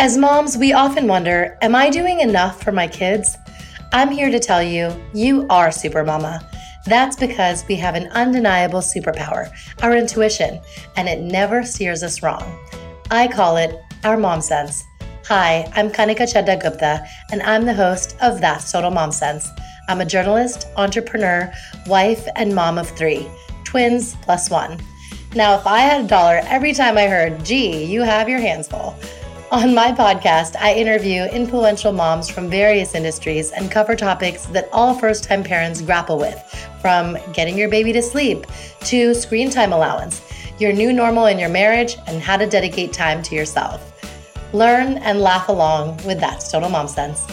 As moms, we often wonder Am I doing enough for my kids? I'm here to tell you, you are Super Mama. That's because we have an undeniable superpower, our intuition, and it never steers us wrong. I call it our mom sense. Hi, I'm Kanika Chadha Gupta, and I'm the host of That's Total Mom Sense. I'm a journalist, entrepreneur, wife, and mom of three twins plus one. Now, if I had a dollar every time I heard, gee, you have your hands full. On my podcast, I interview influential moms from various industries and cover topics that all first time parents grapple with, from getting your baby to sleep to screen time allowance, your new normal in your marriage, and how to dedicate time to yourself. Learn and laugh along with That's Total Mom Sense.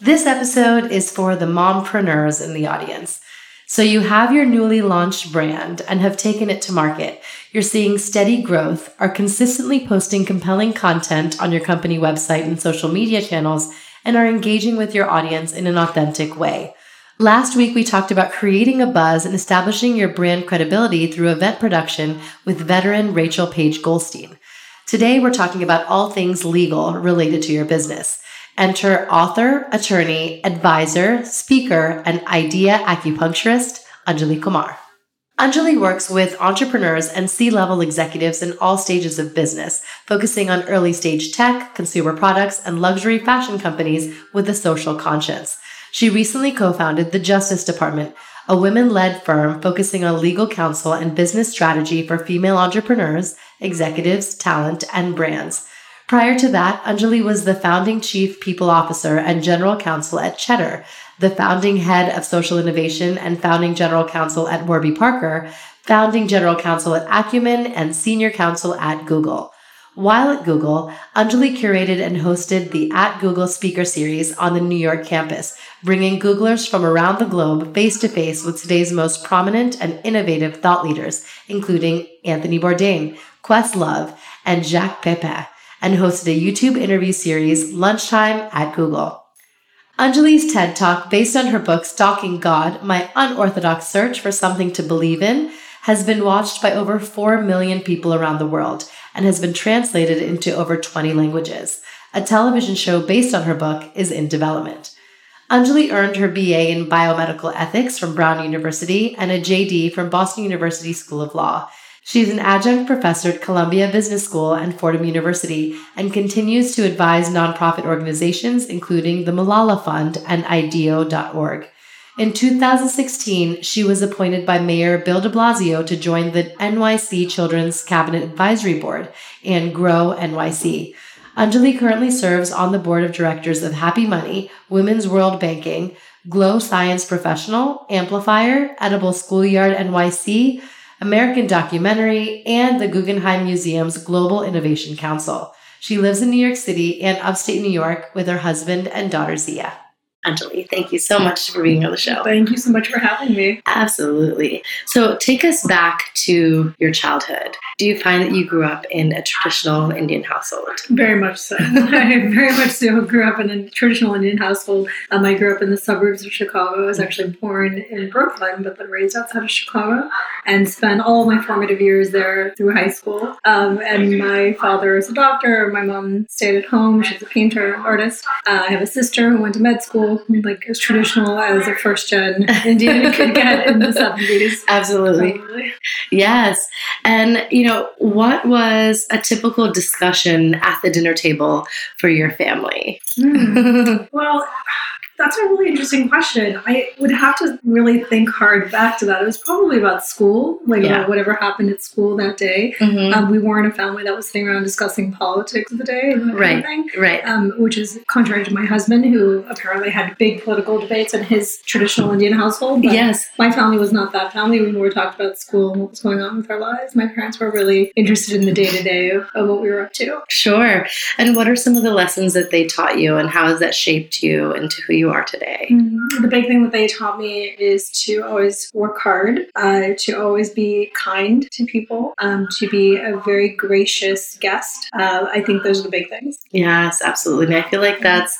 This episode is for the mompreneurs in the audience. So you have your newly launched brand and have taken it to market. You're seeing steady growth, are consistently posting compelling content on your company website and social media channels, and are engaging with your audience in an authentic way. Last week, we talked about creating a buzz and establishing your brand credibility through event production with veteran Rachel Paige Goldstein. Today, we're talking about all things legal related to your business. Enter author, attorney, advisor, speaker, and idea acupuncturist Anjali Kumar. Anjali works with entrepreneurs and C level executives in all stages of business, focusing on early stage tech, consumer products, and luxury fashion companies with a social conscience. She recently co founded the Justice Department, a women led firm focusing on legal counsel and business strategy for female entrepreneurs, executives, talent, and brands. Prior to that, Anjali was the founding chief people officer and general counsel at Cheddar, the founding head of social innovation and founding general counsel at Warby Parker, founding general counsel at Acumen, and senior counsel at Google. While at Google, Anjali curated and hosted the At Google Speaker Series on the New York campus, bringing Googlers from around the globe face to face with today's most prominent and innovative thought leaders, including Anthony Bourdain, Questlove, and Jacques Pepin and hosted a YouTube interview series, Lunchtime at Google. Anjali's TED Talk, based on her book Stalking God My Unorthodox Search for Something to Believe in, has been watched by over 4 million people around the world and has been translated into over 20 languages. A television show based on her book is in development. Anjali earned her BA in biomedical ethics from Brown University and a JD from Boston University School of Law. She's an adjunct professor at Columbia Business School and Fordham University and continues to advise nonprofit organizations, including the Malala Fund and IDEO.org. In 2016, she was appointed by Mayor Bill de Blasio to join the NYC Children's Cabinet Advisory Board and Grow NYC. Anjali currently serves on the board of directors of Happy Money, Women's World Banking, Glow Science Professional, Amplifier, Edible Schoolyard NYC, American Documentary, and the Guggenheim Museum's Global Innovation Council. She lives in New York City and upstate New York with her husband and daughter Zia. Anjali, thank you so much for being on the show. Thank you so much for having me. Absolutely. So, take us back to your childhood. Do you find that you grew up in a traditional Indian household? Very much so. I very much so grew up in a traditional Indian household. Um, I grew up in the suburbs of Chicago. I was actually born in Brooklyn, but then raised outside of Chicago and spent all my formative years there through high school. Um, and my father is a doctor. My mom stayed at home. She's a painter, artist. Uh, I have a sister who went to med school like as traditional as a first gen Indian could get in the 70s. Absolutely. Probably. Yes. And, you know, what was a typical discussion at the dinner table for your family? Mm. well, that's a really interesting question. I would have to really think hard back to that. It was probably about school, like yeah. whatever happened at school that day. Mm-hmm. Um, we weren't a family that was sitting around discussing politics of the day, right? Kind of right. Um, which is contrary to my husband, who apparently had big political debates in his traditional Indian household. yes, my family was not that family. We more talked about school and what was going on with our lives. My parents were really interested in the day to day of what we were up to. Sure. And what are some of the lessons that they taught you, and how has that shaped you into who you you are today? Mm, The big thing that they taught me is to always work hard, uh, to always be kind to people, um, to be a very gracious guest. Uh, I think those are the big things. Yes, absolutely. And I feel like that's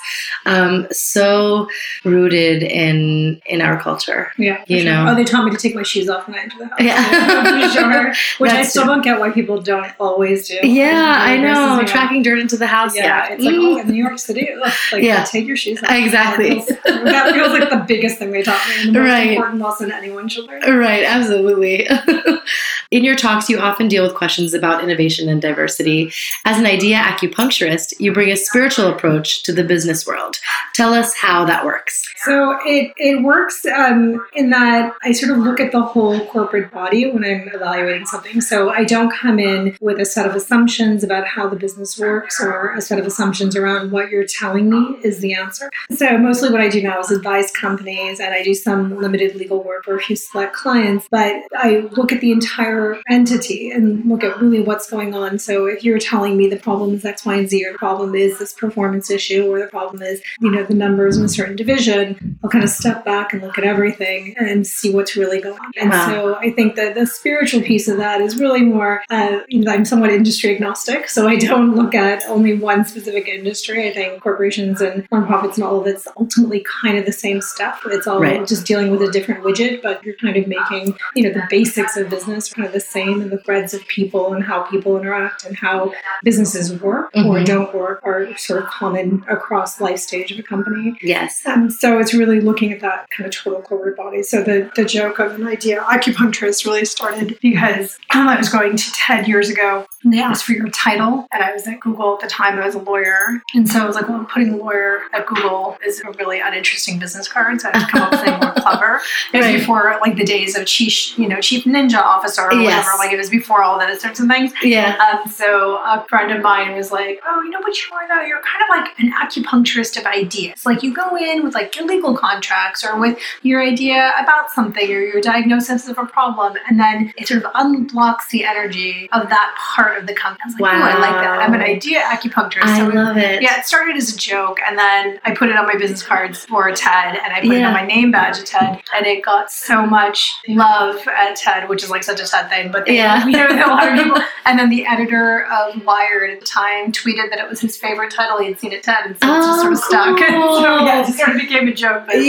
um, so rooted in in our culture. Yeah, You sure. know. Oh, they taught me to take my shoes off when I enter the house. Yeah. Sure. Which I That's- still don't get why people don't always do. Yeah, I know. out. Tracking dirt into the house. Yeah, Yeah, it's like Mm. oh, in New York City, like Yeah. take your shoes off. Exactly. That feels, that feels like the biggest thing they taught me, and the most Right. important lesson anyone should learn. Right, absolutely. In your talks, you often deal with questions about innovation and diversity. As an idea acupuncturist, you bring a spiritual approach to the business world. Tell us how that works. So it it works um, in that I sort of look at the whole corporate body when I'm evaluating something. So I don't come in with a set of assumptions about how the business works or a set of assumptions around what you're telling me is the answer. So mostly what I do now is advise companies and I do some limited legal work for a few select clients, but I look at the entire entity and look at really what's going on. So if you're telling me the problem is X, Y, and Z, or the problem is this performance issue, or the problem is, you know, the numbers in a certain division, I'll kind of step back and look at everything and see what's really going on. And Wow. so I think that the spiritual piece of that is really more, uh, you know, I'm somewhat industry agnostic, so I don't look at only one specific industry. I think corporations and nonprofits and all of it's ultimately kind of the same stuff. It's all Right. just dealing with a different widget, but you're kind of making, you know, the basics of business kind of the same and the threads of people and how people interact and how businesses work or Mhm. don't work are sort of common across life stage of a company. Yes. Um, so it's really looking at that kind of total corporate body. So the, the joke of an idea acupuncturist really started because I was going to TED years ago and they asked for your title and I was at Google at the time. I was a lawyer. And so I was like, well, putting lawyer at Google is a really uninteresting business cards. I had to come up with something more clever. It was Right. before like the days of chief, you know, chief ninja officer or Yes. whatever. Like it was before all those sorts of things. Yeah. Um, so a friend of mine was like, "Oh, you know what you are though? You're kind of like an acupuncturist of ideas. Like you go in with like your legal contracts or with your idea about something or your diagnosis of a problem, and then it sort of unlocks the energy of that part of the company." I was like, "Oh, I like that. I'm an idea acupuncturist." I So love it. yeah, it started as a joke, and then I put it on my business cards for TED, and I put it on my name badge at TED, and it got so much love at TED, which is like such a sad thing. But they, Yeah. you know, a lot of people. And then the editor of Wired at the time tweeted that it was his favorite title he had seen at TED, and so oh, it just Oh, sort of stuck. cool. so yeah, it sort of became a joke, but it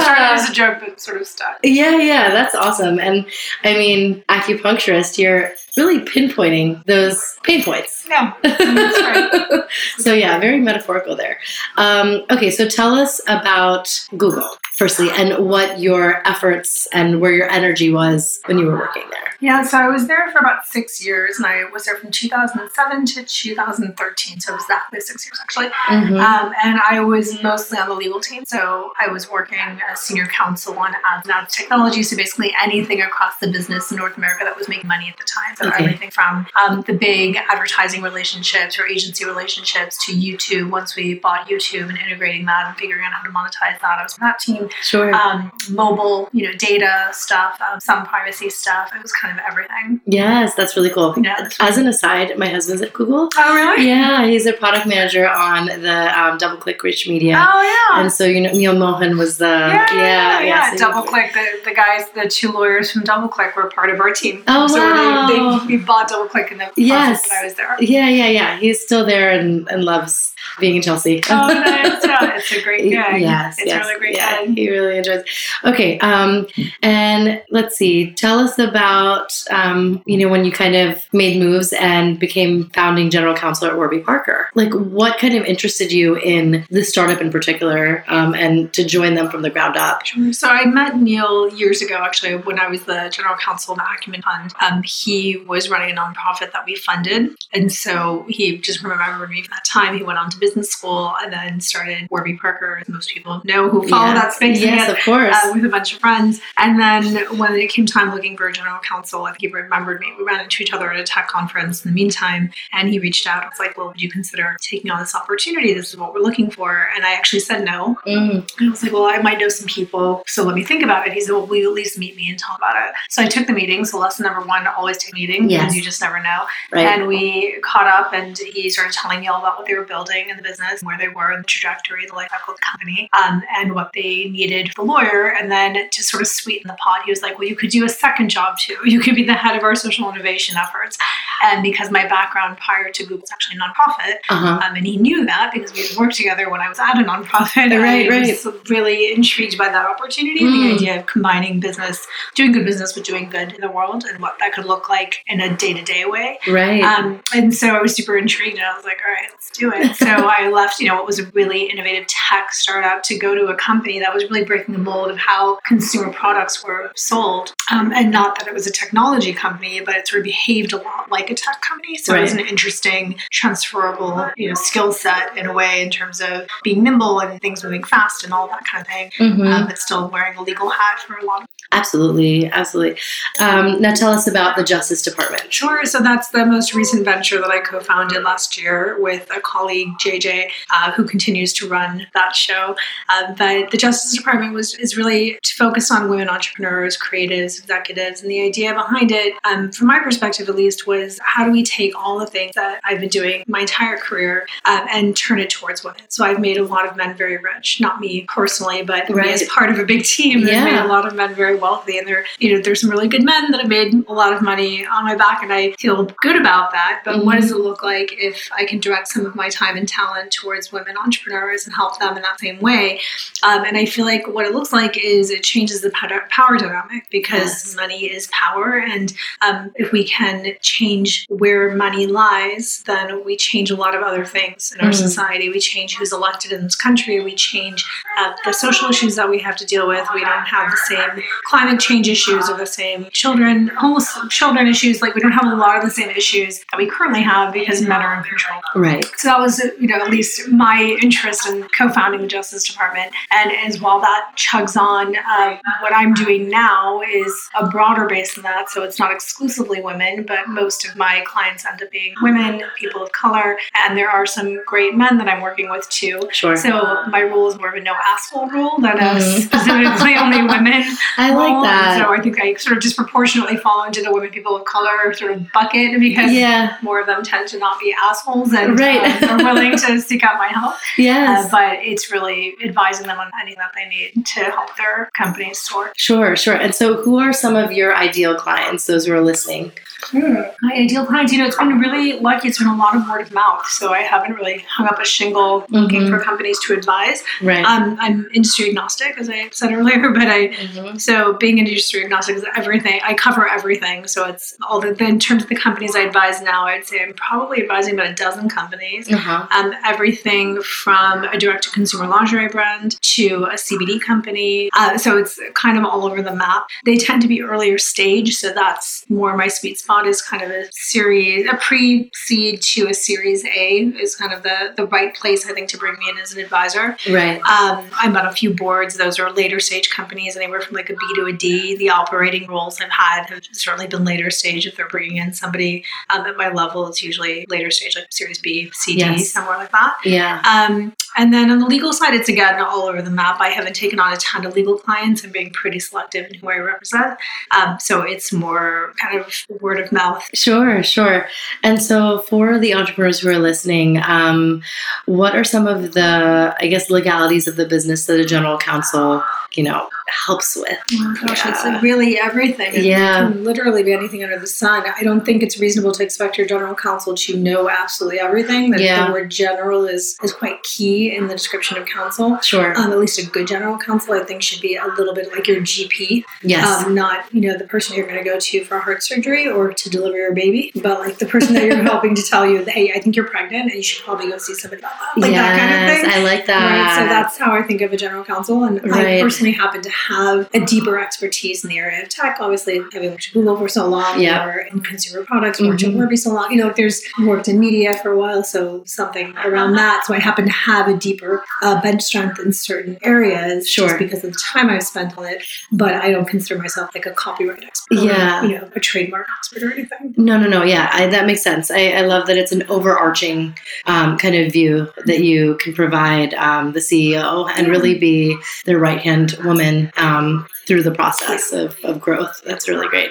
started Yeah. as a joke, but sort of stuck. Yeah, yeah, that's awesome. And I mean, acupuncturist, you're really pinpointing those pain points. Right. so yeah, very metaphorical there. Um, okay, so tell us about Google firstly, and what your efforts and where your energy was when you were working there. Yeah, so I was there for about six years, and I was there from 2007 to 2013, so it was exactly six years actually. Mhm. Um, and I was mostly on the legal team, so I was working as senior counsel on ads and ads technology, so basically anything across the business in North America that was making money at the time. So Okay. everything from um, the big advertising relationships or agency relationships to YouTube. Once we bought YouTube and integrating that and figuring out how to monetize that, I was on that team. Sure. Um, mobile, you know, data stuff, um, some privacy stuff. It was kind of everything. yes, that's really cool. Yeah, As an aside, my husband's at Google. Oh really? Yeah, he's a product manager on the um, DoubleClick Rich Media. Oh yeah. And so you know Neal Mohan was the Yeah, yeah, yeah. so he- Double Click. The, the guys, the two lawyers from Double Click were part of our team. Oh, so wow. they, they, we bought Double Click in the process that I was there. Yeah, yeah, yeah. He's still there and, and loves being in Chelsea. Oh, it's a great guy. Yes, it's yes, really great yeah, gig. he really enjoys. It. Okay, um, and let's see. Tell us about um, you know when you kind of made moves and became founding general counsel at Warby Parker. Like, what kind of interested you in this startup in particular, um, and to join them from the ground up? So I met Neil years ago, actually, when I was the general counsel of the Acumen Fund. Um, he was running a nonprofit that we funded, and so he just remembered me from that time. He went on to business school and then started Warby Parker, as most people know who follow that space. Yes, of course. uh, with a bunch of friends. And then when it came time looking for a general counsel, I think he remembered me. We ran into each other at a tech conference in the meantime, and he reached out. I was like, Well, would you consider taking on this opportunity? This is what we're looking for. And I actually said no. Mm, And I was like, Well, I might know some people, so let me think about it. He said, Well, will you at least meet me and talk about it? So I took the meeting. So lesson number one, always take a meeting Yes. because you just never know. right. And we caught up, and he started telling me all about what they were building. Doing in the business, where they were in the trajectory, the life cycle of the company, um, and what they needed the lawyer. And then to sort of sweeten the pot, he was like, Well, you could do a second job too. You could be the head of our social innovation efforts. And because my background prior to Google was actually nonprofit, uh-huh. um, and he knew that because we had worked together when I was at a nonprofit. Right, I right. was really intrigued by that opportunity, mm. the idea of combining business, doing good business with doing good in the world, and what that could look like in a day to day way. Right. Um, and so I was super intrigued, and I was like, all right, let's do it. So I left, you know, what was a really innovative tech startup to go to a company that was really breaking the mold of how consumer products were sold. Um, and not that it was a technology company, but it sort of behaved a lot like a tech company. So right. it was an interesting, transferable, you know, skill set in a way in terms of being nimble and things moving fast and all that kind of thing. Mm-hmm. Um, but still wearing a legal hat for a lot of Absolutely, absolutely. Um, now tell us about the Justice Department. Sure. So that's the most recent venture that I co-founded last year with a colleague, JJ, uh, who continues to run that show. Uh, but the Justice Department was is really to focus on women entrepreneurs, creatives, executives, and the idea behind it, um, from my perspective at least, was how do we take all the things that I've been doing my entire career um, and turn it towards women. So I've made a lot of men very rich, not me personally, but right. as part of a big team, yeah. made a lot of men very wealthy. And there, you know, there's some really good men that have made a lot of money on my back, and I feel good about that. But mm-hmm. what does it look like if I can direct some of my time and talent towards women entrepreneurs and help them in that same way? Um, and I feel like what it looks like is it changes the power dynamic because yes. money is power, and um, if we can change where money lies, then we change a lot of other things in our mm-hmm. society. We change who's elected in this country. We change uh, the social issues that we have to deal with. We don't have the same climate change issues are the same children, homeless children issues. Like we don't have a lot of the same issues that we currently have because men are in control. Right. So that was, you know, at least my interest in co-founding the Justice Department. And as while that chugs on, uh, what I'm doing now is a broader base than that. So it's not exclusively women, but most of my clients end up being women, people of color, and there are some great men that I'm working with too. Sure. So my rule is more of a no asshole rule than a mm. specifically only women. I like that. So I think I sort of disproportionately fall into the women, people of color sort of bucket because yeah. more of them tend to not be assholes and right. um, are willing to seek out my help. Yes. Uh, but it's really advising them on anything that they need to help their companies soar. Sure, sure. And so, who are some of your ideal clients, those who are listening? Hmm. My ideal clients, you know, it's been really lucky. It's been a lot of word of mouth. So I haven't really hung up a shingle looking mm-hmm. for companies to advise. Right. Um, I'm industry agnostic, as I said earlier, but I, mm-hmm. so being industry agnostic is everything. I cover everything. So it's all the, in terms of the companies I advise now, I'd say I'm probably advising about a dozen companies. Uh-huh. Um, everything from a direct to consumer lingerie brand to a CBD company. Uh, so it's kind of all over the map. They tend to be earlier stage. So that's more my sweet spot is kind of a series, a pre-seed to a series A is kind of the, the right place, I think, to bring me in as an advisor. Right. Um, I'm on a few boards. Those are later stage companies, anywhere from like a B to a D. The operating roles I've had have certainly been later stage. If they're bringing in somebody um, at my level, it's usually later stage, like Series B, C, D, yes. somewhere like that. Yeah. Um, and then on the legal side, it's again all over the map. I haven't taken on a ton of legal clients. I'm being pretty selective in who I represent. Um, so it's more kind of word of mouth. Sure, sure. And so for the entrepreneurs who are listening, um, what are some of the, I guess, legalities of the business that a general counsel you know, helps with. Oh gosh, yeah. it's like really everything. It yeah. can literally be anything under the sun. I don't think it's reasonable to expect your general counsel to know absolutely everything. That yeah. the word general is, is quite key in the description of counsel. Sure. Um, at least a good general counsel, I think, should be a little bit like your GP. Yes. Um, not, you know, the person you're going to go to for a heart surgery or to deliver your baby, but like the person that you're helping to tell you, hey, I think you're pregnant and you should probably go see somebody about that. Like yes, that kind of thing. I like that. Right. So that's how I think of a general counsel. And right. I personally personally happen to have a deeper expertise in the area of tech. Obviously, having worked at Google for so long, yeah. or in consumer products, worked mm-hmm. at Warby so long. You know, there's worked in media for a while, so something around that. So I happen to have a deeper uh, bench strength in certain areas, sure. just because of the time I've spent on it. But I don't consider myself like a copyright expert, yeah, or, you know, a trademark expert or anything. No, no, no. Yeah, I, that makes sense. I, I, love that it's an overarching um, kind of view that you can provide um, the CEO and really be their right hand woman um, through the process of, of growth. That's really great.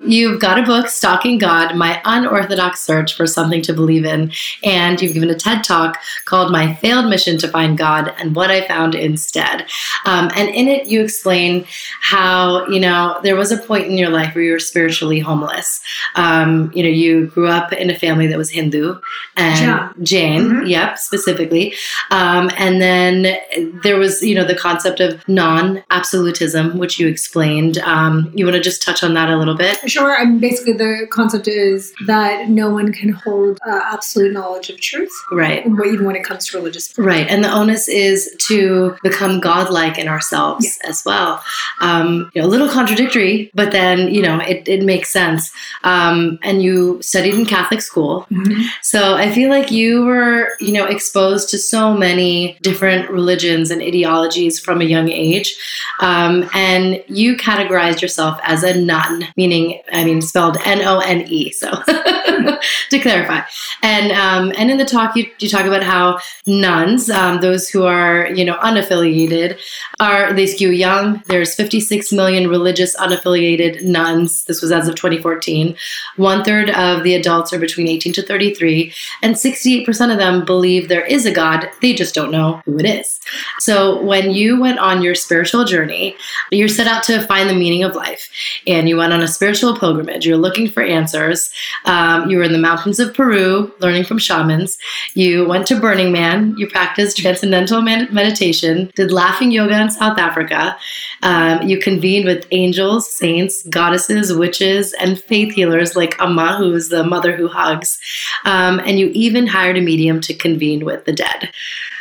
You've got a book, Stalking God My Unorthodox Search for Something to Believe in. And you've given a TED talk called My Failed Mission to Find God and What I Found Instead. Um, and in it, you explain how, you know, there was a point in your life where you were spiritually homeless. Um, you know, you grew up in a family that was Hindu and Jain. Jain, Mhm. yep, specifically. Um, and then there was, you know, the concept of non absolutism, which you explained. Um, you want to just touch on that a little bit? Sure. I mean, basically, the concept is that no one can hold uh, absolute knowledge of truth, Right. even when it comes to religious. Right. And the onus is to become godlike in ourselves as well. Um, you know, a little contradictory, but then, you know, it, it makes sense. Um, and you studied in Catholic school. So I feel like you were, you know, exposed to so many different religions and ideologies from a young age. Um, and you categorized yourself as a nun, meaning, I mean, spelled N O N E. So to clarify. And um, and in the talk, you, you talk about how nuns, um, those who are, you know, unaffiliated, are they skew young. There's 56 million religious unaffiliated nuns. This was as of 2014. One third of the adults are between 18 to 33, and 68% of them believe there is a God. They just don't know who it is. So when you went on your spiritual journey, You're set out to find the meaning of life, and you went on a spiritual pilgrimage. You're looking for answers. Um, you were in the mountains of Peru, learning from shamans. You went to Burning Man. You practiced transcendental med- meditation. Did laughing yoga in South Africa. Um, you convened with angels, saints, goddesses, witches, and faith healers like Amma, who is the mother who hugs. Um, and you even hired a medium to convene with the dead.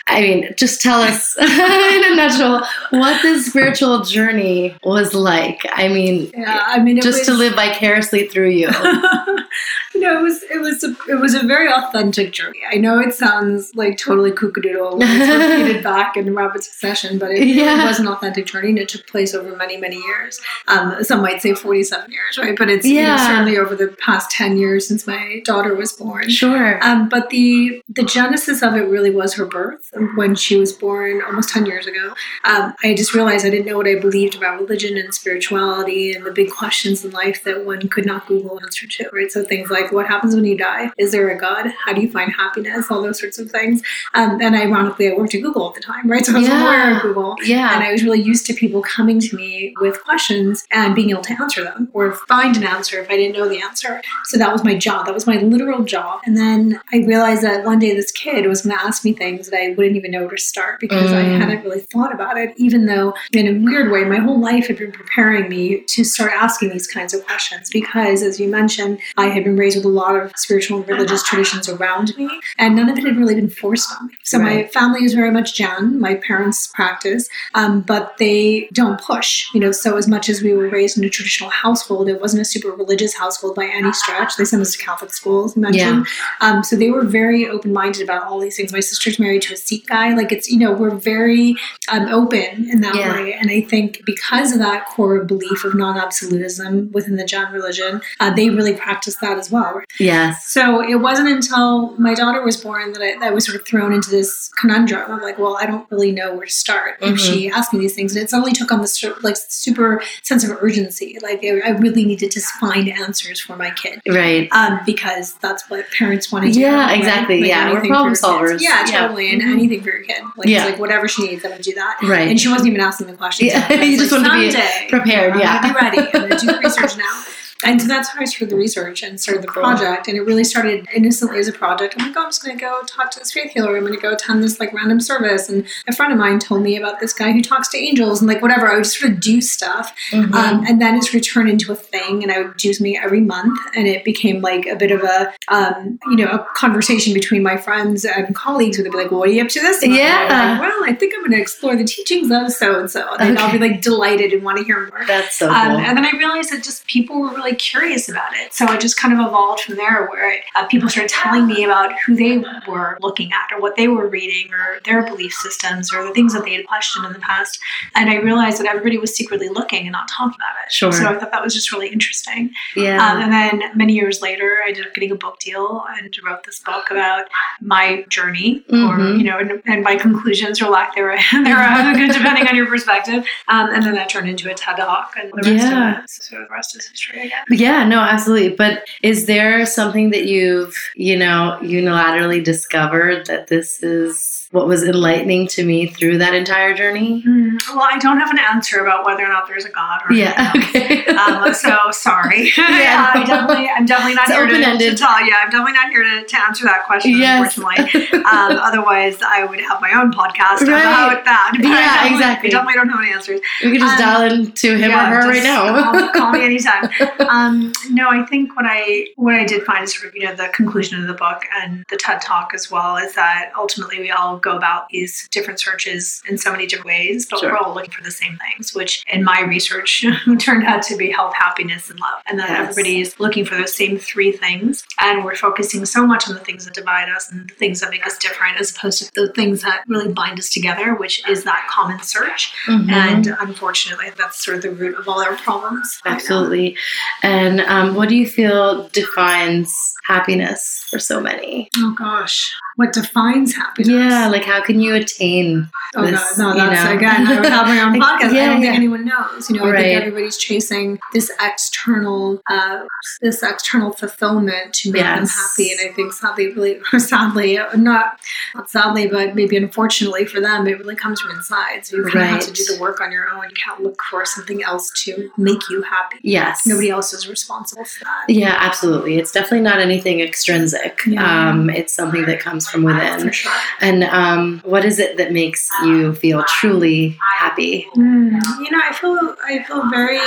I mean, just tell us in a nutshell what this spiritual journey was like. I mean, Yeah, I mean, just was, to live vicariously through you. you know, it was it was a, it was a very authentic journey. I know it sounds like totally kookadoodle it's repeated back in rapid succession, but it Yeah. really was an authentic journey, and it took place over many many years. Um, some might say forty seven years, right? But it's you know, certainly over the past ten years since my daughter was born. Sure. Um, but the the genesis of it really was her birth when she was born almost ten years ago. Um, I just realized I didn't know what I believed about religion and spirituality and the big questions in life that one could not Google answer to. Right, so things like what happens when you die? Is there a God? How do you find happiness? All those sorts of things. Um, and ironically, I worked at Google at the time, right? So I was Yeah. of Google. yeah. And I was really used to people coming to me with questions and being able to answer them or find an answer if I didn't know the answer. So that was my job. That was my literal job. And then I realized that one day this kid was going to ask me things that I wouldn't even know where to start because I Mm. hadn't really thought about it, even though in a weird way, my whole life had been preparing me to start asking these kinds of questions because, as you mentioned, I had been raised with a lot of spiritual and religious traditions around me, and none of it had really been forced on me. So my family is very much Jain. My parents practice, um, but they don't push. You know, so as much as we were raised in a traditional household, it wasn't a super religious household by any stretch. They sent us to Catholic schools, you mentioned. Um, so they were very open minded about all these things. My sister's married to a Sikh guy. Like it's, you know, we're very um, open in that Yeah. way. And I think because of that core belief of non absolutism within the Jain religion, uh, they really practice that as well. yes. So it wasn't until my daughter was born that I, that I was sort of thrown into this conundrum of like, well, I don't really know where to start if Mhm. she asked me these things, and it suddenly took on this like super sense of urgency. Like I I really needed to find answers for my kid. Right. Um, because that's what parents want to do. Yeah, right? exactly. Yeah, we're problem for your kids. solvers. Yeah, Yeah. totally. And Mhm. Anything for your kid. Like, Yeah. like whatever she needs, I'm going to do that. Right. And she wasn't even asking the questions. Yeah. You just like, wanted to be "Someday, prepared, I'm yeah. gonna be ready. I'm going to do the research now. And so that's how I started the research and started the project. And it really started innocently as a project. I'm like, oh, I'm just going to go talk to this faith healer. I'm going to go attend this like random service. And a friend of mine told me about this guy who talks to angels and like whatever. I would sort of do stuff. Mhm. Um, and then it's returned into a thing, and I would do something every month, and it became like a bit of a, um, you know, a conversation between my friends and colleagues. Where they'd be like, well, "What are you up to this?" month?" And I'd be Yeah. like, well, I think I'm going to explore the teachings of so and so, and Okay. be like delighted and want to hear more. That's so Um, cool. and then I realized that just people were really really curious about it. So it just kind of evolved from there, where uh, people started telling me about who they were looking at, or what they were reading, or their belief systems, or the things that they had questioned in the past. And I realized that everybody was secretly looking and not talking about it. Sure. So I thought that was just really interesting. Yeah. Um, and then many years later, I ended up getting a book deal and wrote this book about my journey, or Mhm. you know, and, and my conclusions or lack thereof, depending on your perspective. Um, and then that turned into a TED talk, and the rest Yeah. of it, so the rest is history again. Yeah, no, absolutely. But is there something that you've, you know, unilaterally discovered that this is what was enlightening to me through that entire journey? Mm, well, I don't have an answer about whether or not there's a God. Or Yeah. Okay. Um, so sorry. Yeah. I definitely, I'm definitely not It's here to, to tell you. I'm definitely not here to, to answer that question. Yes. Unfortunately, um, otherwise I would have my own podcast Right. about that. But Yeah, I exactly. I definitely don't have any answers. we could just um, dial into him Yeah, or her right now. Call, call me anytime. Um, no, I think what I what I did find is sort of you know the conclusion of the book and the TED Talk as well is that ultimately we all go about these different searches in so many different ways, but Sure. we're all looking for the same things, which in my research turned out to be health, happiness, and love, and that Yes. everybody is looking for those same three things, and we're focusing so much on the things that divide us and the things that make us different, as opposed to the things that really bind us together, which is that common search. Mhm. And unfortunately, that's sort of the root of all our problems. Absolutely. And um, what do you feel defines happiness for so many? Oh gosh, what defines happiness? Yeah, like how can you attain Oh this, no, you that's know? again. I would have my own podcast. I don't yeah. think anyone knows. You know, I think everybody's chasing this external, uh, this external fulfillment to make them happy. And I think sadly, really, or sadly, not not sadly, but maybe unfortunately for them, it really comes from inside. So you kind of have to do the work on your own. You can't look for something else to make you happy. Yes. Nobody else is responsible for that. Yeah, absolutely. It's definitely not anything extrinsic. Yeah. Um, it's something that comes from within. For sure. And um, what is it that makes you feel truly happy? Mm, you know, I feel I feel very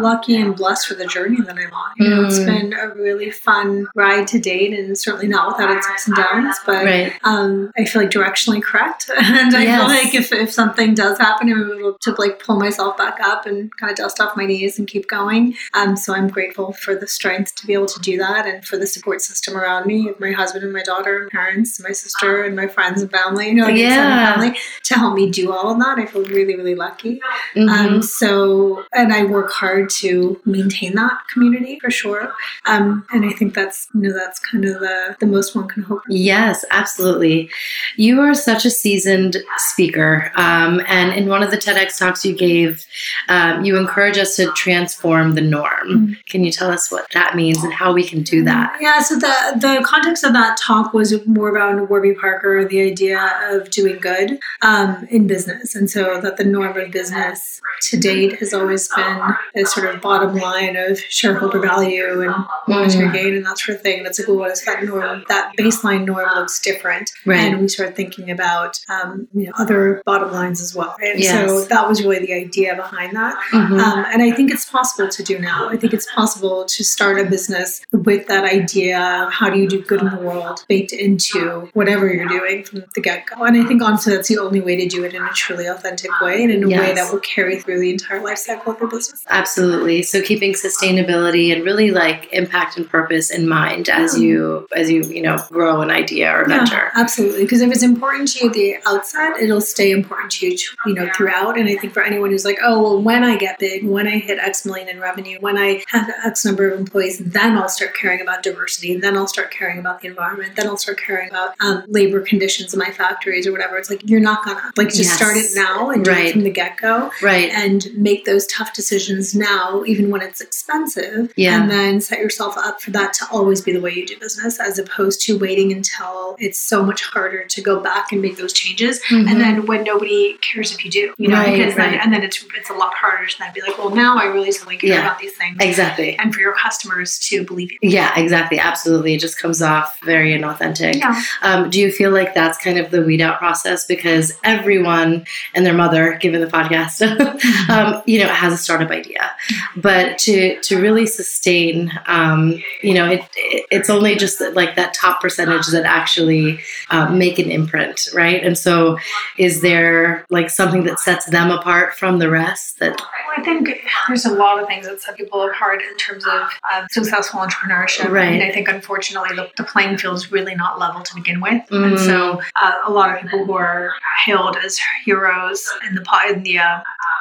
lucky and blessed for the journey that I'm on. You know, it's Mm. been a really fun ride to date, and certainly not without its ups and downs. But Right. um, I feel like directionally correct, and I Yes. feel like if, if something does happen, I'm able to like pull myself back up and kind of dust off my knees and keep going. Um, so I'm grateful for the strength to be able to do that, and for the support system around me of my husband and my daughter, and parents, my sister, and my friends and family. You know, Yeah. family to help me do all of that. I feel really, really lucky. Mhm. Um, so, and I work hard to maintain that community for sure. Um, and I think that's, you know, that's kind of the, the most one can hope. Yes, absolutely. You are such a seasoned speaker. Um, and in one of the TEDx talks you gave, um, you encourage us to transform the norm. Mm. Can you tell us what that means and how we can do that? Yeah, so the, the context of that talk was more about Warby Parker, the idea of doing good um, in business. And so that the norm of business to date has always been a sort of bottom line of shareholder value and monetary Mm. gain and that sort of thing. And it's like, well, what is that norm? That baseline norm looks different. Right. And we start thinking about um, you know, other bottom lines as well. And Yes. so that was really the idea behind that. Mhm. Um, and I think it's possible to do now. I think it's possible to start a business with that idea of how do you do good in the world baked into whatever you're doing from the get go. And I think honestly, that's the only way to do it in a truly authentic way and in a way that will carry through the entire life cycle of your business. Absolutely. So keeping sustainability and really like impact and purpose in mind as Yeah. you as you you know grow an idea or Yeah, venture. absolutely. Because if it's important to you at the outset, it'll stay important to you, you know, throughout. And I think for anyone who's like, oh, well, when I get big, when I hit X million in revenue, when I have X number of employees, then I'll start caring about diversity. Then I'll start caring about the environment. Then I'll start caring about um, labor conditions in my factories or whatever. It's like you're not gonna like just Yes. start it now and do Right. it from the get go Right. and make those tough decisions now, even when it's expensive. Yeah. And then set yourself up for that to always be the way you do business, as opposed to waiting until it's so much harder to go back and make those changes. Mhm. And then when nobody cares if you do, you know, Right, because then and then it's it's a lot harder to then be like, well, now I really only care Yeah. about these things, exactly. and for your customers to believe you. Yeah, exactly. Absolutely. It just comes off very inauthentic. Yeah. Um, do you feel like that's kind of of the weed out process because everyone and their mother, given the podcast, um, you know, has a startup idea. But to to really sustain, um, you know, it, it, it's only just like that top percentage that actually uh, make an imprint, right? And so, is there like something that sets them apart from the rest? That I think there's a lot of things that set people apart in terms of um, successful entrepreneurship. Right. And I think unfortunately the, the playing field is really not level to begin with, mm. and so uh, a lot of people who are hailed as heroes in the in the uh,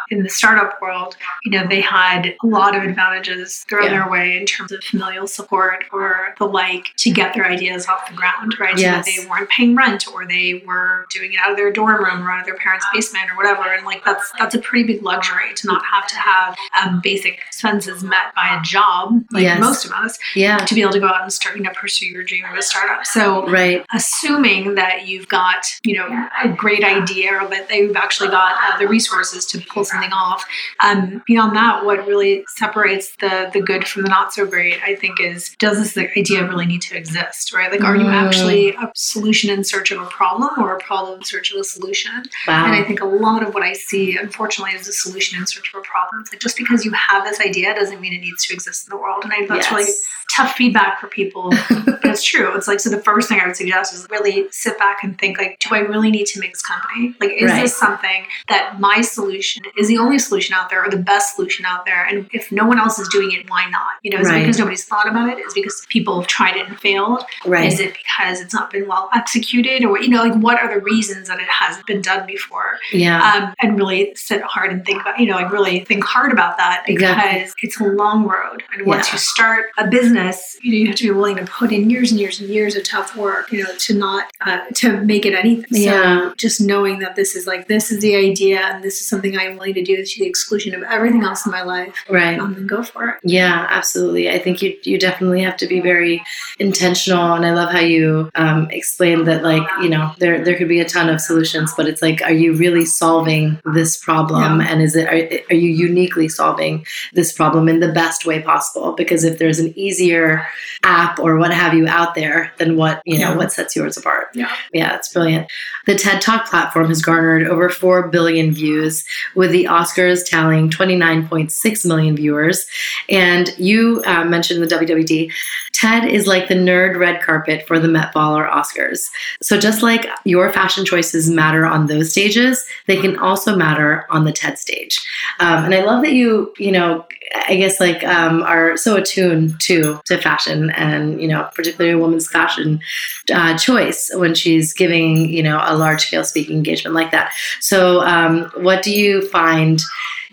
in the startup world, you know, they had a lot of advantages thrown yeah. their way in terms of familial support or the like to get their ideas off the ground, right? Yes. So that they weren't paying rent or they were doing it out of their dorm room or out of their parents' basement or whatever. And like that's that's a pretty big luxury to not have to have um, basic expenses met by a job, like yes. most of us, yeah. to be able to go out and start, you know, pursue your dream of a startup. So right. assuming that you've got, you know, a great idea or that they've actually got uh, the resources to pull something off. Um, beyond that, what really separates the the good from the not so great, I think, is does this idea really need to exist, right? Like, are you mm. actually a solution in search of a problem or a problem in search of a solution? Wow. And I think a lot of what I see, unfortunately, is a solution in search of a problem. It's like just because you have this idea doesn't mean it needs to exist in the world. And I, that's yes. really tough feedback for people, but it's true. It's like so. The first thing I would suggest is really sit back and think like, do I really need to make this company? Like, is right. this something that my solution is the only solution out there or the best solution out there? And if no one else is doing it, why not? You know, is right. it because nobody's thought about it? Is it because people have tried it and failed? Right. Is it because it's not been well executed, or you know, like what are the reasons that it hasn't been done before? Yeah. Um, and really sit hard and think about, you know, like really think hard about that because exactly. it's a long road. And once yeah. you start a business, you know, you have to be willing to put in years and years and years of tough work, you know, to not uh, to make anything. Yeah. So just knowing that this is like this is the idea and this is something I'm willing to do to the exclusion of everything else in my life. Right. Um, then go for it. Yeah, absolutely. I think you you definitely have to be very intentional, and I love how you um, explained that. Like, you know, there there could be a ton of solutions, but it's like, are you really solving this problem? Yeah. And is it are, are you uniquely solving this problem in the best way possible? Because if there's an easier app or what have you out there, then what you know yeah. what sets yours apart? Yeah, yeah, it's brilliant. The TED Talk platform has garnered over four billion views, with the Oscars tallying 29.6 million viewers. And you uh, mentioned the WWD. TED is like the nerd red carpet for the Met Ball or Oscars. So just like your fashion choices matter on those stages, they can also matter on the TED stage. Um, and I love that you, you know, I guess like um, are so attuned to to fashion and you know particularly a woman's fashion uh, choice when she's giving you know a large scale speaking engagement like that. So um, what do you find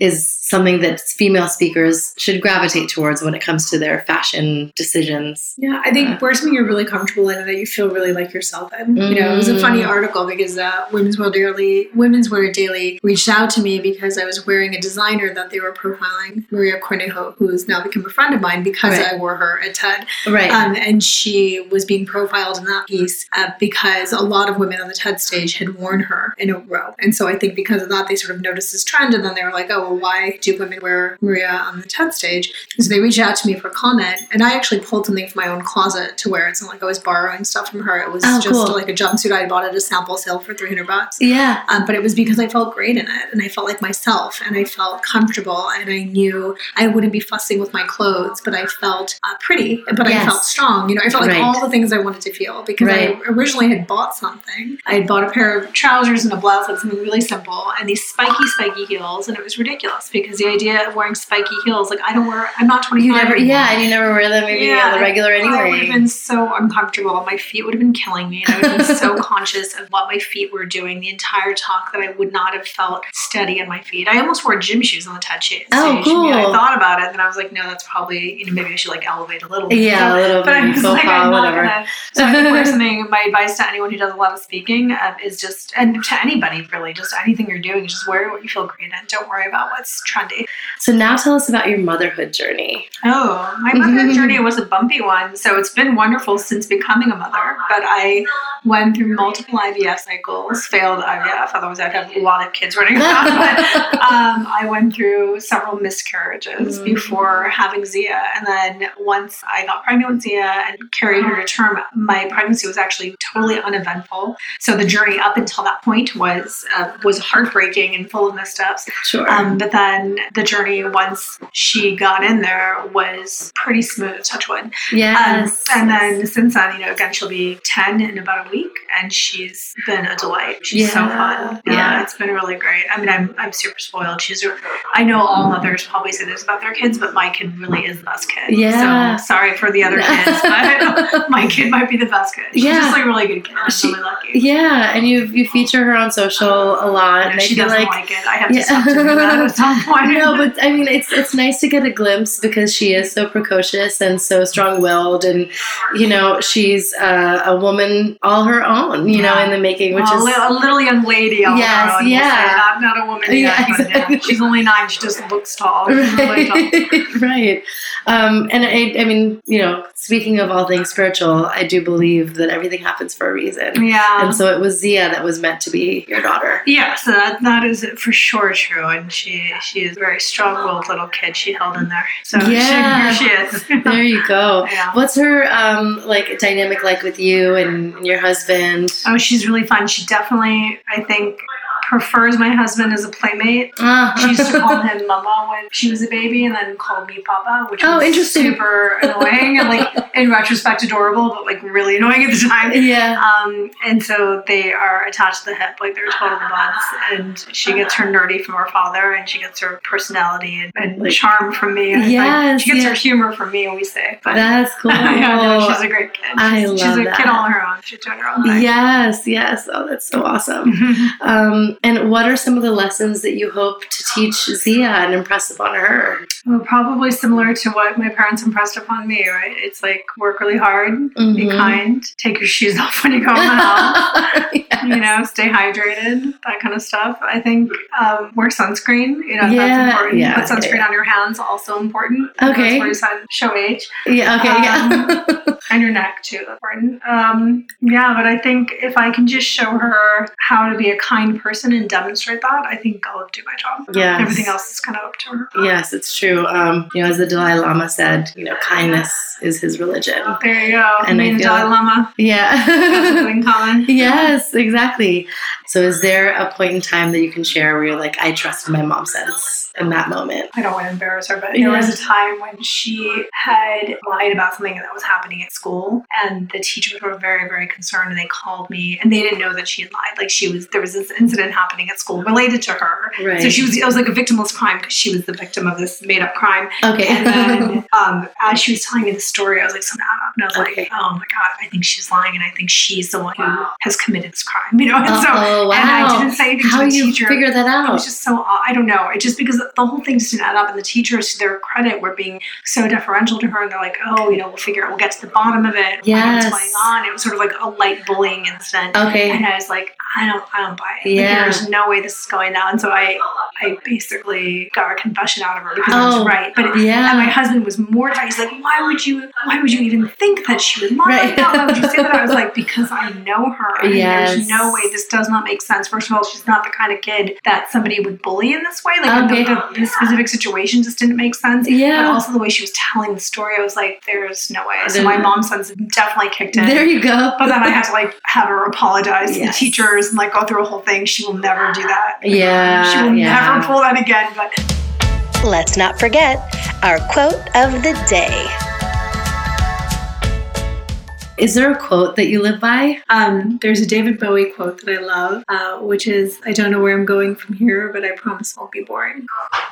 is something that female speakers should gravitate towards when it comes to their fashion decisions. Yeah, I think uh, wear something you're really comfortable in and that you feel really like yourself in. Mm-hmm. You know, it was a funny mm. article because uh, Women's Wear Daily, Women's Wear Daily reached out to me because I was wearing a designer that they were profiling, Maria Cornejo, who has now become a friend of mine because right. I wore her at TED. Right. Um, and she was being profiled in that piece uh, because a lot of women on the TED stage had worn her in a row. And so I think because of that, they sort of noticed this trend and then they were like, oh, well, why do women wear Maria on the TED stage. So they reached out to me for comment, and I actually pulled something from my own closet to wear. It's not like I was borrowing stuff from her. It was oh, just cool. like a jumpsuit I bought at a sample sale for 300 bucks. Yeah. Um, but it was because I felt great in it, and I felt like myself, and I felt comfortable, and I knew I wouldn't be fussing with my clothes, but I felt uh, pretty, but yes. I felt strong. You know, I felt like right. all the things I wanted to feel because right. I originally had bought something. I had bought a pair of trousers and a blouse, like something really simple, and these spiky, spiky heels, and it was ridiculous because the idea of wearing spiky heels, like I don't wear, I'm not 25. You never, anymore. yeah, and you never wear them maybe yeah, on the regular anyway. I would have been so uncomfortable. My feet would have been killing me. And I would have been so conscious of what my feet were doing the entire talk that I would not have felt steady in my feet. I almost wore gym shoes on the TED stage. Oh, cool. I thought about it, and I was like, no, that's probably, you know, maybe I should like elevate a little bit. Yeah, a little but bit. I was like, I'm not gonna. So I think wear something. My advice to anyone who does a lot of speaking um, is just, and to anybody really, just anything you're doing, just wear what you feel great in. Don't worry about about what's trendy. So now tell us about your motherhood journey. Oh, my motherhood journey was a bumpy one. So it's been wonderful since becoming a mother, but I went through multiple IVF cycles, failed IVF, otherwise I'd have a lot of kids running around. but um, I went through several miscarriages Mm. before having Zia. And then once I got pregnant with Zia and carried her to term, my pregnancy was actually totally uneventful. So the journey up until that point was uh, was heartbreaking and full of missteps. Sure. Um, but then the journey once she got in there was pretty smooth, touch wood. Um, yes. and then since then, you know, again, she'll be 10 in about a week and she's been a delight. She's so fun. yeah. It's been really great. I mean, I'm, I'm super spoiled. She's, I know all mothers probably say this about their kids, but my kid really is the best kid. Yeah. So sorry for the other kids, but my kid might be the best kid. She's Yeah. just like a really good kid. I'm She- really lucky. yeah, and you you feature her on social a lot, I and know I she doesn't like like, it. I have Yeah. to stop doing that at some point. no, but I mean, it's it's nice to get a glimpse because she is so precocious and so strong-willed, and you know, she's uh, a woman all her own, you know, in the making, which Well, is a, little young lady. all Yes, we'll yeah. Not, not a woman yet. Yeah, but yeah. She's only nine. She just looks tall. Really tall. right, right. Um, and I, I mean, you know, speaking of all things spiritual, I do believe that everything happens for a reason, Yeah. and so it was Zia that was meant to be your daughter. yeah, so that, that is for sure true. And she she is a very strong willed little kid she held in there. So Yeah. she, here she is. There you go. Yeah. What's her um, like dynamic like with you and, and your husband? Oh, she's really fun. She definitely, I think, prefers my husband as a playmate. Ah. She used to call him Mama when she was a baby, and then called me Papa, which Oh, was interesting. super annoying and like in retrospect adorable, but like really annoying at the time. yeah. Um, and so they are attached to the hip, like they're total buds. And she gets her nerdy from her father, and she gets her personality and, and Like- charm from me. And Yes, like, she gets her humor from me, we say. But That's cool. yeah, no, she's a great kid. She's, I she's a that. kid all on her own. She's doing her own thing. Yes, yes. Oh, that's so awesome. Um, and what are some of the lessons that you hope to teach Zia and impress upon her? Well, probably similar to what my parents impressed upon me, right? It's like work really hard, be Mhm. kind, take your shoes off when you go in the house. Yes. you know, stay hydrated, that kind of stuff. I think um, wear sunscreen. You know, Yeah, that's important. yeah, Put sunscreen yeah. on your hands, also important. Okay. That's where you sign show age. Yeah. Okay. yeah. and your neck too. Important. Um, yeah, but I think if I can just show her how to be a kind person and demonstrate that, I think I'll do my job. Yes. Everything else is kind of up to her. yes, it's true. Um, you know, as the Dalai Lama said, you know, kindness is his religion. There you go. And Me I and feel- Dalai Lama Yeah. in common. yes, exactly. So, is there a point in time that you can share where you're like, I trusted my mom sense in that moment? I don't want to embarrass her, but Yeah. there was a time when she had lied about something that was happening at school, and the teachers were very, very concerned, and they called me, and they didn't know that she had lied. Like she was, there was this incident happening at school related to her. Right. So she was, it was like a victimless crime because she was the victim of this made-up crime. Okay. And then, um, as she was telling me the story, I was like, so up, and I was Okay. like, oh my god, I think she's lying, and I think she's the one who has committed this crime. You know, and so. oh, wow. And I didn't say anything How to the you teacher. figure that out? It was just so. I don't know. It just because the whole thing just didn't add up, and the teachers, to their credit, were being so deferential to her, and they're like, "Oh, you know, we'll figure it. We'll get to the bottom of it. We'll find out Yes. what's going on." It was sort of like a light bullying incident, okay. and I was like, "I don't, I don't buy it. Yeah. Like, there's no way this is going down." So I, I basically got a confession out of her because I Oh, was right. But it, Yeah. and my husband was mortified. He's like, "Why would you? Why would you even think that she would lie? Right. Why would you say that?" I was like, "Because I know her. and Yes. There's no way this does not make sense. First of all, she's not the kind of kid that somebody would bully in this way. Like Okay. the, the, the specific situation just didn't make sense. Yeah. But yeah. also the way she was telling the story, I was like, "There's no way." So my mom sense definitely kicked in. There you go. but then I had to like have her apologize to the teachers and like go through a whole thing. She will never do that. Yeah. She will yeah. never pull that again. But Let's not forget our quote of the day. Is there a quote that you live by? um, there's a David Bowie quote that I love, uh, which is, "I don't know where I'm going from here, but I promise it won't be boring."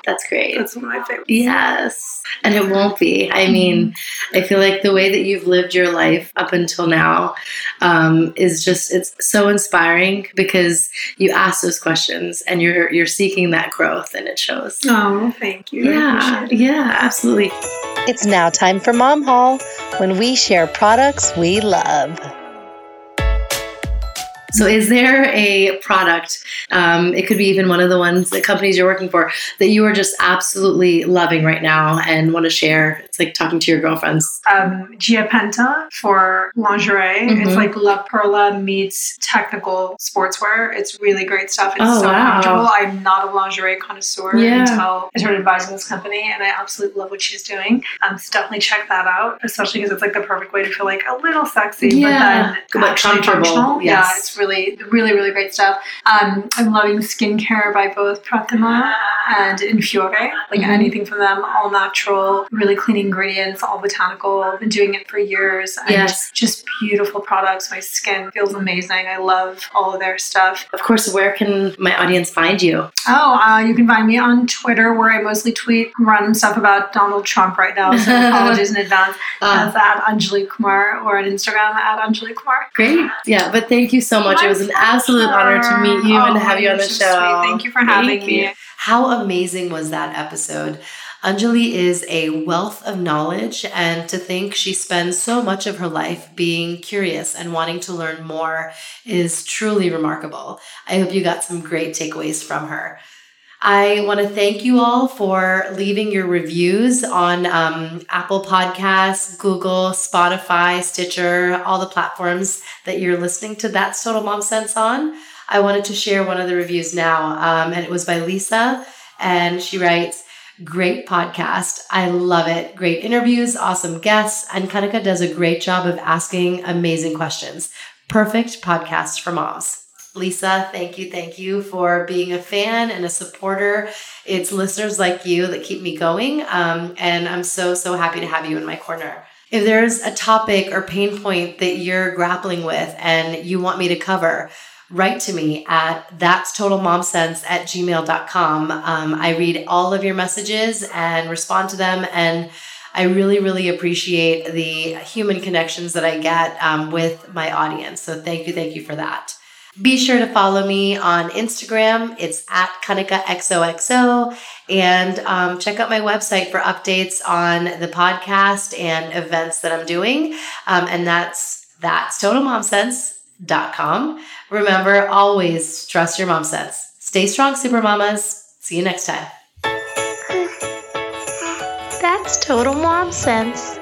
That's great. That's one of my favorites. Yes. And it won't be. I mean, I feel like the way that you've lived your life up until now um, is just it's so inspiring because you ask those questions and you're you're seeking that growth and it shows. Oh, thank you. Yeah, yeah, absolutely. It's now time for Mom Haul when we share products we love. So, is there a product? Um, it could be even one of the ones, the companies you're working for, that you are just absolutely loving right now and want to share. It's like talking to your girlfriends. Um, Gia Penta for lingerie. Mhm. It's like La Perla meets technical sportswear. It's really great stuff. It's Oh, so wow. comfortable. I'm not a lingerie connoisseur Yeah. until I started advising this company, and I absolutely love what she's doing. Um, so definitely check that out, especially because it's like the perfect way to feel like a little sexy, Yeah. but then But comfortable. Yes. Yeah, it's really, really, really great stuff. Um, I'm loving skincare by both Pratima and Infiore. Like Mhm. anything from them, all natural, really clean ingredients, all botanical. I've been doing it for years. And Yes. Just beautiful products. My skin feels amazing. I love all of their stuff. Of course, where can my audience find you? Oh, uh, you can find me on Twitter where I mostly tweet random stuff about Donald Trump right now. So apologies in advance. Uh, That's at Anjali Kumar or on Instagram at Anjali Kumar. great. Yeah, but thank you so much. it was an absolute honor to meet you and Oh, to have you on the show. sweet. Thank you for having Thank me. you. How amazing was that episode? Anjali is a wealth of knowledge, and to think she spends so much of her life being curious and wanting to learn more is truly remarkable. I hope you got some great takeaways from her. I want to thank you all for leaving your reviews on um, Apple Podcasts, Google, Spotify, Stitcher, all the platforms that you're listening to That's Total Mom Sense on. I wanted to share one of the reviews now, um, and it was by Lisa, and she writes, Great podcast. I love it. Great interviews, awesome guests, and Kanika does a great job of asking amazing questions. Perfect podcast for moms. Lisa, thank you, thank you for being a fan and a supporter. It's listeners like you that keep me going, um, and I'm so, so happy to have you in my corner. If there's a topic or pain point that you're grappling with and you want me to cover, write to me at that's total mom sense at gmail.com. Um, I read all of your messages and respond to them. And I really, really appreciate the human connections that I get um, with my audience. So thank you, thank you for that. Be sure to follow me on Instagram. It's at Kanika XOXO. And um, check out my website for updates on the podcast and events that I'm doing. Um, and that's that's totalmomsense.com. Remember, always trust your mom sense. Stay strong, super mamas. See you next time. That's total mom sense.